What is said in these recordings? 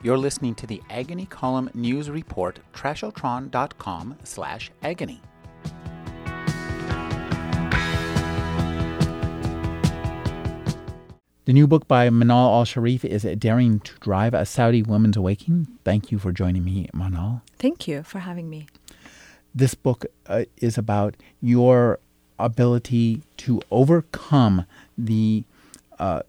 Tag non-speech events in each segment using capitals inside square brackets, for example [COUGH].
You're listening to the Agony Column News Report, trashotron.com slash agony. The new book by Manal Al Sharif is Daring to Drive a Saudi Woman's Awakening. Thank you for joining me, Manal. Thank you for having me. This book uh, is about your ability to overcome the uh,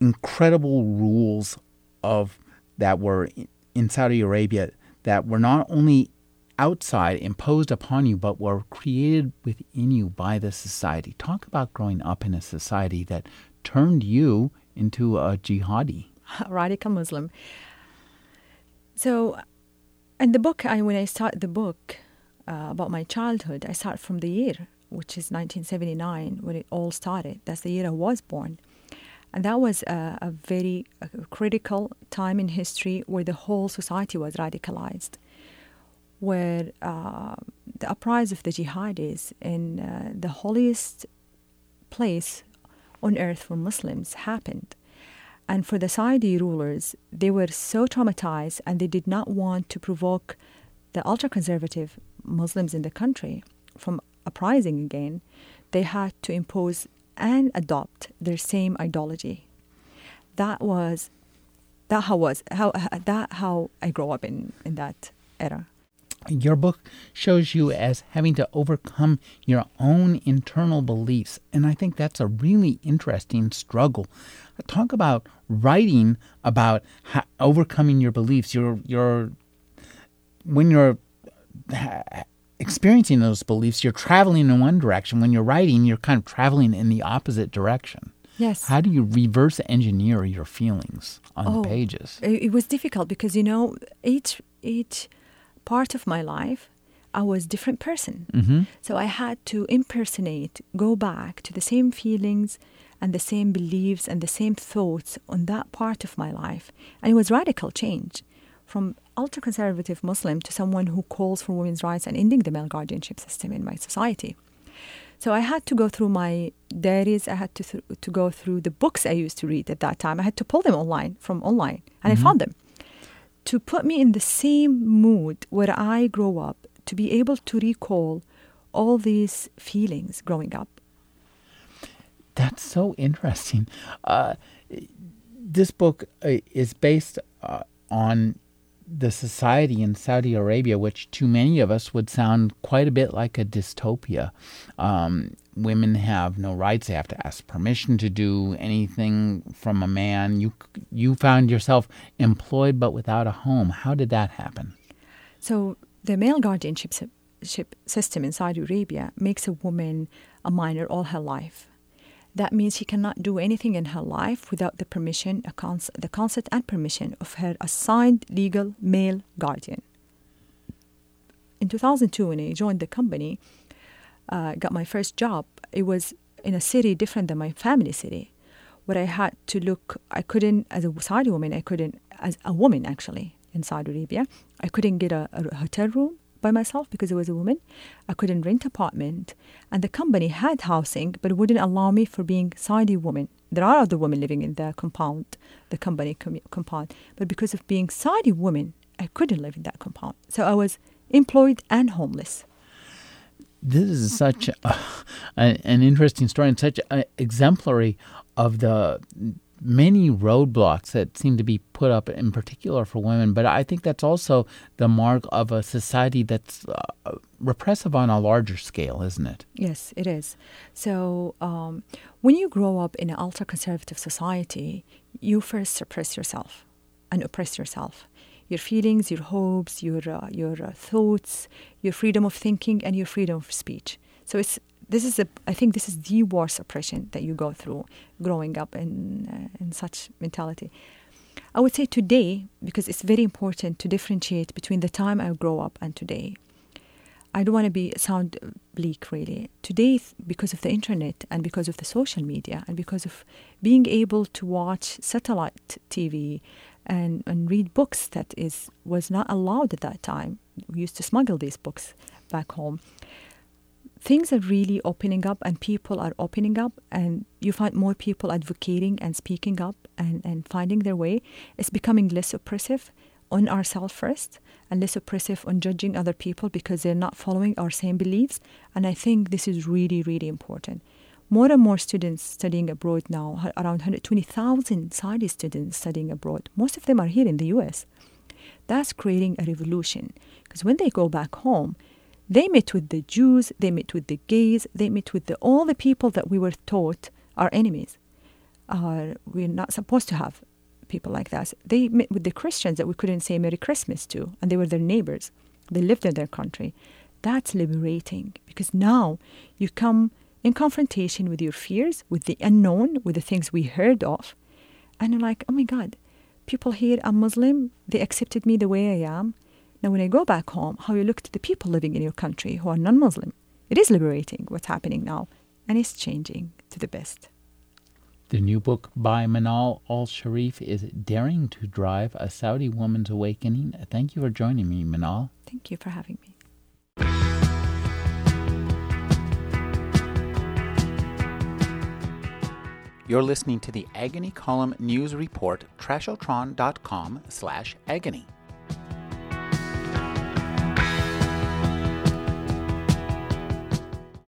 incredible rules of that were in Saudi Arabia that were not only outside imposed upon you but were created within you by the society. Talk about growing up in a society that turned you into a jihadi, a [LAUGHS] radical Muslim. So, in the book, I when I start the book uh, about my childhood, I start from the year, which is 1979, when it all started. That's the year I was born. And that was a, a very critical time in history where the whole society was radicalized, where uh, the uprising of the jihadis in uh, the holiest place on earth for Muslims happened. And for the Saudi rulers, they were so traumatized and they did not want to provoke the ultra conservative Muslims in the country from uprising again. They had to impose and adopt their same ideology. That was that how was how that how I grew up in in that era. Your book shows you as having to overcome your own internal beliefs, and I think that's a really interesting struggle. Talk about writing about overcoming your beliefs. You're you're when you're experiencing those beliefs, you're traveling in one direction. When you're writing, you're kind of traveling in the opposite direction. Yes. How do you reverse engineer your feelings on oh, the pages? It was difficult because you know each each part of my life I was a different person. Mm-hmm. So I had to impersonate, go back to the same feelings and the same beliefs and the same thoughts on that part of my life. And it was radical change from ultra conservative Muslim to someone who calls for women's rights and ending the male guardianship system in my society. So I had to go through my diaries. I had to th- to go through the books I used to read at that time. I had to pull them online from online, and mm-hmm. I found them to put me in the same mood where I grow up, to be able to recall all these feelings growing up. That's so interesting. Uh, this book uh, is based uh, on the society in Saudi Arabia, which to many of us would sound quite a bit like a dystopia. Um, women have no rights; they have to ask permission to do anything from a man. You you found yourself employed but without a home. How did that happen? So the male guardianship system in Saudi Arabia makes a woman a minor all her life. That means she cannot do anything in her life without the permission, the consent and permission of her assigned legal male guardian. In 2002, when I joined the company, uh, got my first job, it was in a city different than my family city, where I had to look. I couldn't, as a Saudi woman, I couldn't, as a woman actually in Saudi Arabia, I couldn't get a, a hotel room by myself because I was a woman. I couldn't rent apartment, and the company had housing, but wouldn't allow me for being Saudi woman. There are other women living in the compound, the company com- compound, but because of being Saudi woman, I couldn't live in that compound. So I was employed and homeless. This is such a, an interesting story and such an exemplary of the many roadblocks that seem to be put up in particular for women, but I think that's also the mark of a society that's uh, repressive on a larger scale, isn't it? Yes, it is. So um, when you grow up in an ultra conservative society, you first suppress yourself and oppress yourself. Your feelings, your hopes, your uh, your uh, thoughts, your freedom of thinking, and your freedom of speech. So it's this is a I think this is the worst oppression that you go through growing up in uh, in such mentality. I would say today because it's very important to differentiate between the time I grow up and today. I don't want to be sound bleak really. Today because of the internet and because of the social media and because of being able to watch satellite TV and, and read books that is was not allowed at that time. We used to smuggle these books back home things are really opening up and people are opening up and you find more people advocating and speaking up and, and finding their way. It's becoming less oppressive on ourselves first and less oppressive on judging other people because they're not following our same beliefs. And i think this is really really important. More and more students studying abroad now around 120000 saudi students studying abroad. Most of them are here in the us that's creating a revolution because when they go back home they meet with the Jews, they meet with the gays, they meet with the, all the people that we were taught are enemies. Uh, we're not supposed to have people like that. They met with the Christians that we couldn't say Merry Christmas to, and they were their neighbors. They lived in their country. That's liberating because now you come in confrontation with your fears, with the unknown, with the things we heard of, and you're like, oh my God, people here, I'm Muslim, they accepted me the way I am. Now, when I go back home, how you look to the people living in your country who are non Muslim, it is liberating what's happening now, and it's changing to the best. The new book by Manal Al Sharif is Daring to Drive A Saudi Woman's Awakening. Thank you for joining me, Manal. Thank you for having me. You're listening to the Agony Column News Report, trashotron.com slash agony.